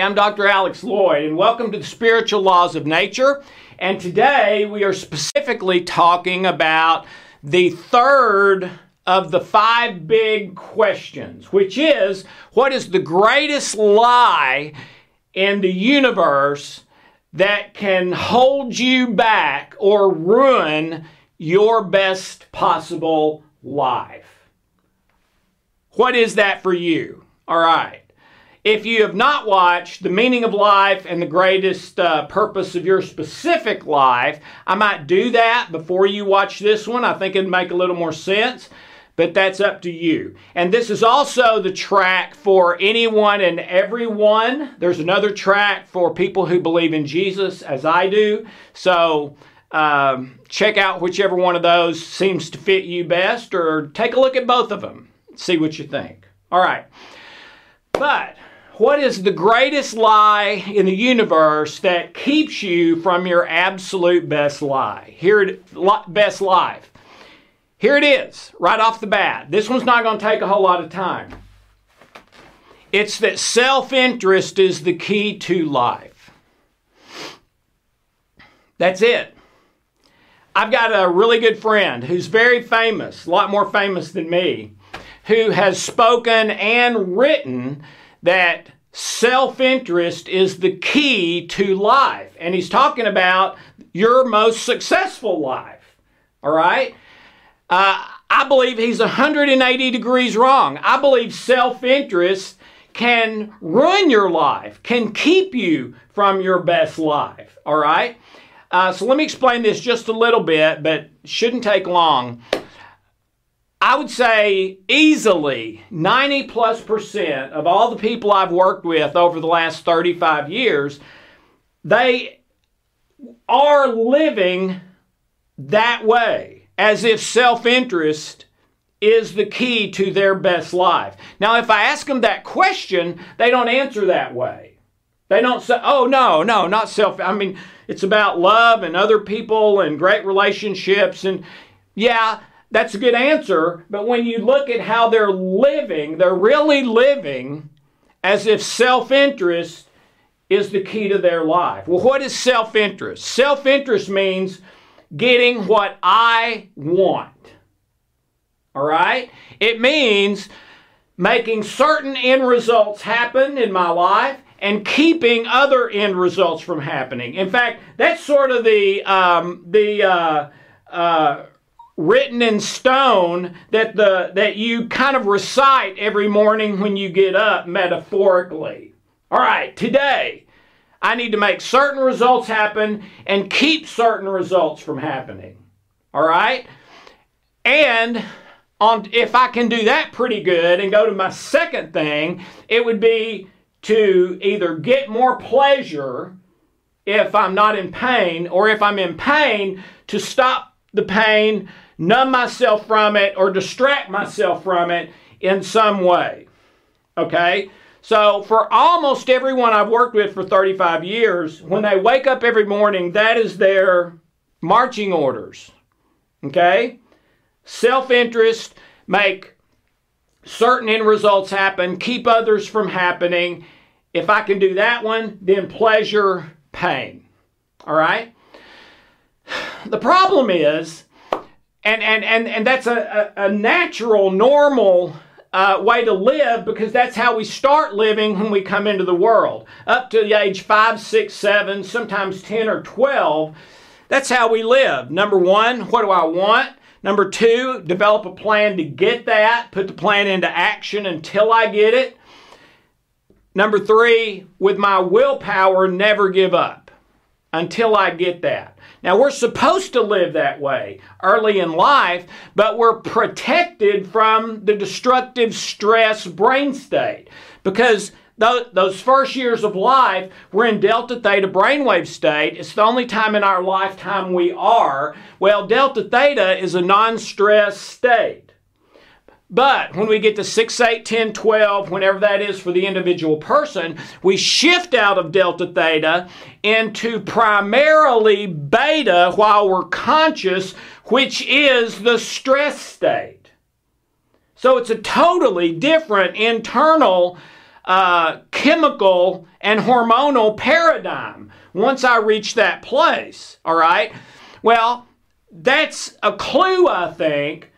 I'm Dr. Alex Loyd, and welcome to the Spiritual Laws of Nature. And today we are specifically talking about the third of the five big questions, which is what is the greatest lie in the universe that can hold you back or ruin your best possible life? What is that for you? All right. If you have not watched The Meaning of Life and the Greatest uh, Purpose of Your Specific Life, I might do that before you watch this one. I think it'd make a little more sense, but that's up to you. And this is also the track for anyone and everyone. There's another track for people who believe in Jesus, as I do. So, um, check out whichever one of those seems to fit you best, or take a look at both of them. See what you think. All right. But what is the greatest lie in the universe that keeps you from your absolute best lie? Here, it, best life. Here it is, right off the bat. This one's not going to take a whole lot of time. It's that self interest is the key to life. That's it. I've got a really good friend who's very famous, a lot more famous than me, who has spoken and written that self interest is the key to life. And he's talking about your most successful life. All right? Uh, I believe he's 180 degrees wrong. I believe self interest can ruin your life, can keep you from your best life. All right? Uh, so let me explain this just a little bit, but shouldn't take long. I would say easily 90 plus percent of all the people I've worked with over the last 35 years, they are living that way, as if self interest is the key to their best life. Now, if I ask them that question, they don't answer that way. They don't say, oh, no, no, not self. I mean, it's about love and other people and great relationships. And yeah, that's a good answer. But when you look at how they're living, they're really living as if self interest is the key to their life. Well, what is self interest? Self interest means getting what I want. All right? It means making certain end results happen in my life and keeping other end results from happening. In fact, that's sort of the um, the uh, uh, written in stone that the that you kind of recite every morning when you get up metaphorically. All right, today I need to make certain results happen and keep certain results from happening. All right? And on if I can do that pretty good and go to my second thing, it would be to either get more pleasure if I'm not in pain or if I'm in pain to stop the pain numb myself from it or distract myself from it in some way. Okay? So, for almost everyone I've worked with for 35 years, when they wake up every morning, that is their marching orders. Okay? Self interest, make certain end results happen, keep others from happening. If I can do that one, then pleasure, pain. All right? The problem is, and and and and that's a, a, a natural, normal uh, way to live because that's how we start living when we come into the world. Up to the age five, six, seven, sometimes ten or twelve, that's how we live. Number one, what do I want? Number two, develop a plan to get that. Put the plan into action until I get it. Number three, with my willpower, never give up until I get that. Now, we're supposed to live that way early in life, but we're protected from the destructive stress brain state because those first years of life, we're in delta theta brainwave state. It's the only time in our lifetime we are. Well, delta theta is a non stress state. But when we get to 6, 8, 10, 12, whenever that is for the individual person, we shift out of delta theta into primarily beta while we're conscious, which is the stress state. So it's a totally different internal uh, chemical and hormonal paradigm once I reach that place. All right? Well, that's a clue, I think,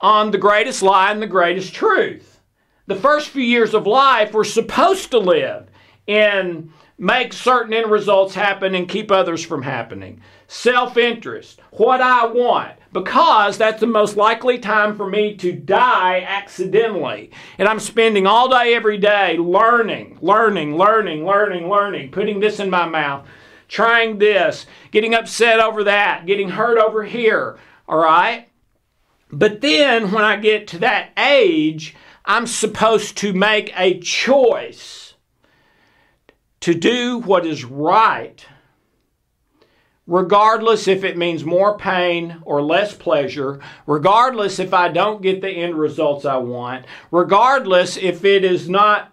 on the greatest lie and the greatest truth. The first few years of life, we're supposed to live and make certain end results happen and keep others from happening. Self interest, what I want, because that's the most likely time for me to die accidentally. And I'm spending all day, every day learning, learning, learning, learning, learning, putting this in my mouth, trying this, getting upset over that, getting hurt over here. All right? But then when I get to that age, I'm supposed to make a choice to do what is right, regardless if it means more pain or less pleasure, regardless if I don't get the end results I want, regardless if it is not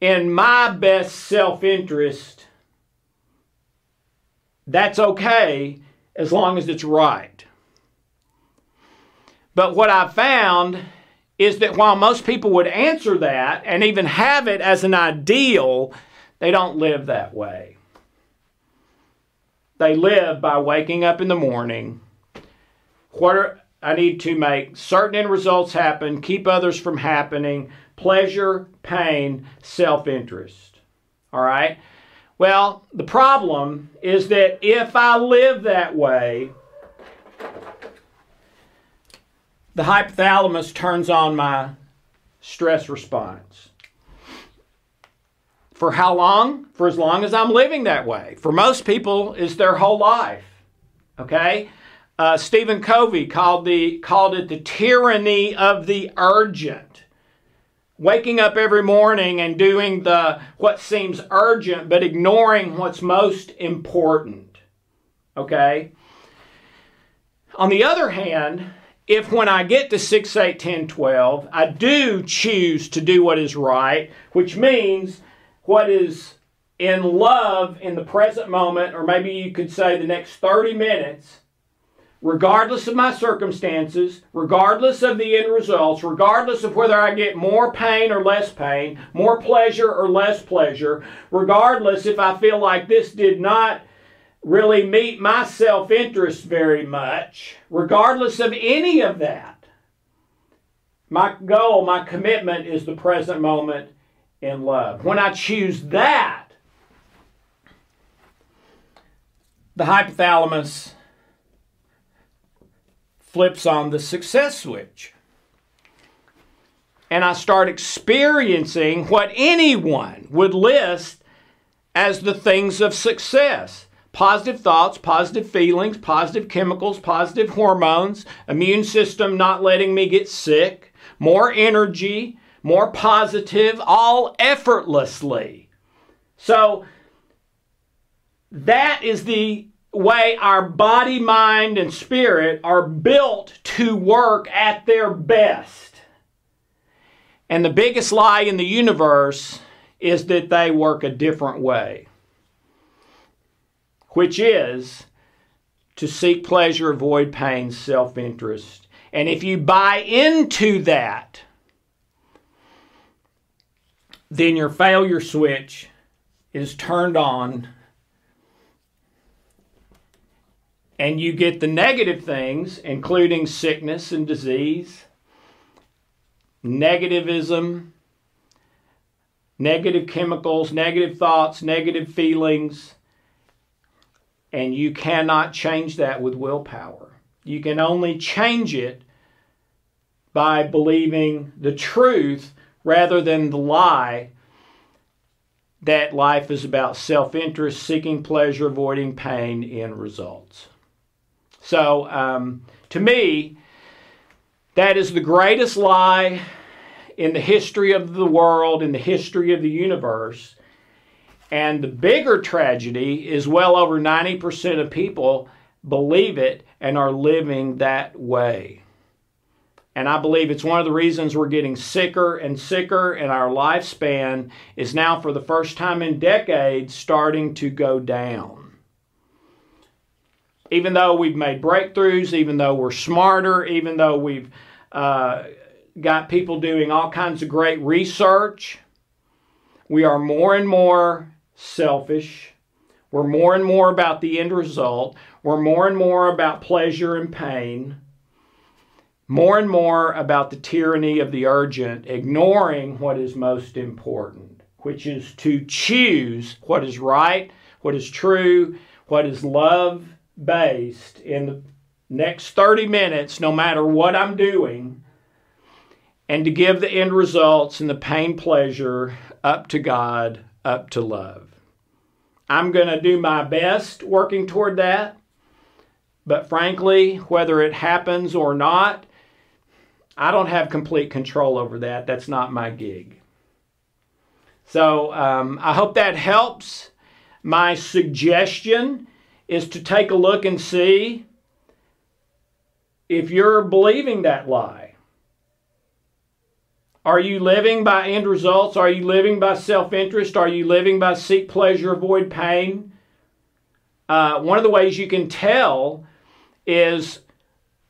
in my best self interest that's okay as long as it's right. But what I found is that while most people would answer that and even have it as an ideal, they don't live that way. They live by waking up in the morning. What are, I need to make certain end results happen, keep others from happening, pleasure, pain, self interest. All right? Well, the problem is that if I live that way, the hypothalamus turns on my stress response. For how long? For as long as I'm living that way. For most people, is their whole life. Okay? Uh, Stephen Covey called, the, called it the tyranny of the urgent waking up every morning and doing the what seems urgent but ignoring what's most important okay on the other hand if when i get to 6 8 10 12 i do choose to do what is right which means what is in love in the present moment or maybe you could say the next 30 minutes regardless of my circumstances, regardless of the end results, regardless of whether I get more pain or less pain, more pleasure or less pleasure, regardless if I feel like this did not really meet my self interest very much, regardless of any of that, my goal, my commitment is the present moment in love. When I choose that, the hypothalamus flips on the success switch. And I start experiencing what anyone would list as the things of success positive thoughts, positive feelings, positive chemicals, positive hormones, immune system not letting me get sick, more energy, more positive, all effortlessly. So that is the way our body, mind, and spirit are built to work at their best. And the biggest lie in the universe is that they work a different way, which is to seek pleasure, avoid pain, self interest. And if you buy into that, then your failure switch is turned on and you get the negative things, including sickness and disease, negativism, negative chemicals, negative thoughts, negative feelings, and you cannot change that with willpower. You can only change it by believing the truth rather than the lie that life is about self interest, seeking pleasure, avoiding pain, end results. So, um, to me, that is the greatest lie in the history of the world, in the history of the universe. And the bigger tragedy is well over 90% of people believe it and are living that way. And I believe it's one of the reasons we're getting sicker and sicker, and our lifespan is now, for the first time in decades, starting to go down even though we've made breakthroughs, even though we're smarter, even though we've uh, got people doing all kinds of great research, we are more and more selfish. We're more and more about the end result. We're more and more about pleasure and pain. More and more about the tyranny of the urgent, ignoring what is most important, which is to choose what is right, what is true, what is love based in the next 30 minutes, no matter what I'm doing, and to give the end results and the pain pleasure up to God, up to love. I'm going to do my best working toward that, but frankly, whether it happens or not, I don't have complete control over that. That's not my gig. So um, I hope that helps. My suggestion is to take a look and see if you're believing that lie. Are you living by end results? Are you living by self interest? Are you living by seek pleasure, avoid pain? Uh, one of the ways you can tell is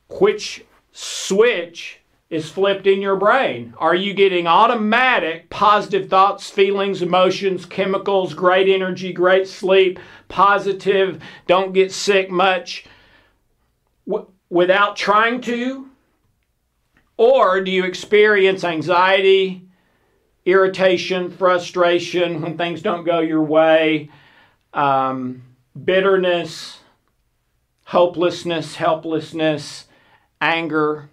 which switch is flipped in your brain. Are you getting automatic positive thoughts, feelings, emotions, chemicals, great energy, great sleep, positive, don't get sick much w- without trying to? Or do you experience anxiety, irritation, frustration when things don't go your way, um, bitterness, hopelessness, helplessness, anger?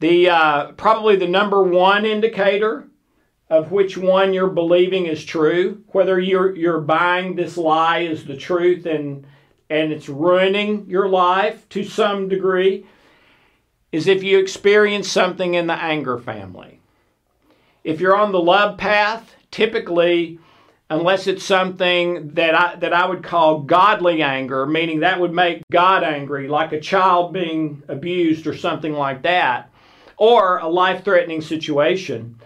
The uh, probably the number one indicator of which one you're believing is true, whether you're you're buying this lie as the truth and and it's ruining your life to some degree, is if you experience something in the anger family. If you're on the love path, typically, unless it's something that I, that I would call godly anger, meaning that would make God angry, like a child being abused or something like that, or a life threatening situation,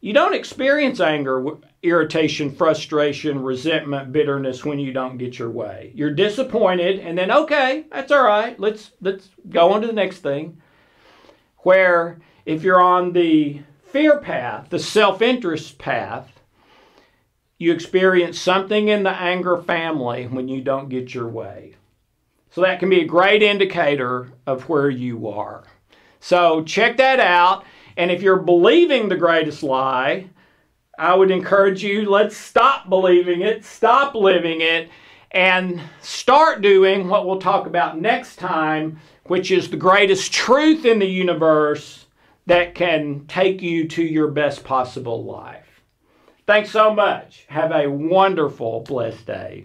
you don't experience anger irritation, frustration, resentment, bitterness when you don't get your way. You're disappointed and then okay, that's all right. Let's let's go on to the next thing. Where if you're on the fear path, the self-interest path, you experience something in the anger family when you don't get your way. So that can be a great indicator of where you are. So check that out. And if you're believing the greatest lie, I would encourage you let's stop believing it, stop living it, and start doing what we'll talk about next time, which is the greatest truth in the universe that can take you to your best possible life. Thanks so much. Have a wonderful, blessed day.